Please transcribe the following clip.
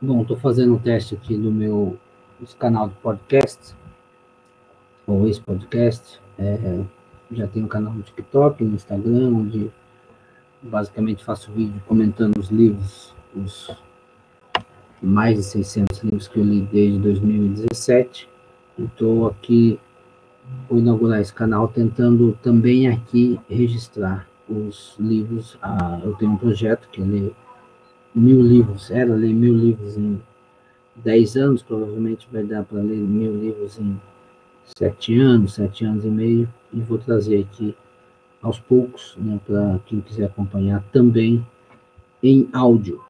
Bom, estou fazendo um teste aqui do meu canal de podcast, ou esse podcast. É, já tenho um canal no TikTok, no Instagram, onde basicamente faço vídeo comentando os livros, os mais de 600 livros que eu li desde 2017. Estou aqui, vou inaugurar esse canal tentando também aqui registrar os livros. Ah, eu tenho um projeto que ele mil livros, era ler mil livros em dez anos, provavelmente vai dar para ler mil livros em sete anos, sete anos e meio, e vou trazer aqui aos poucos, né, para quem quiser acompanhar também em áudio.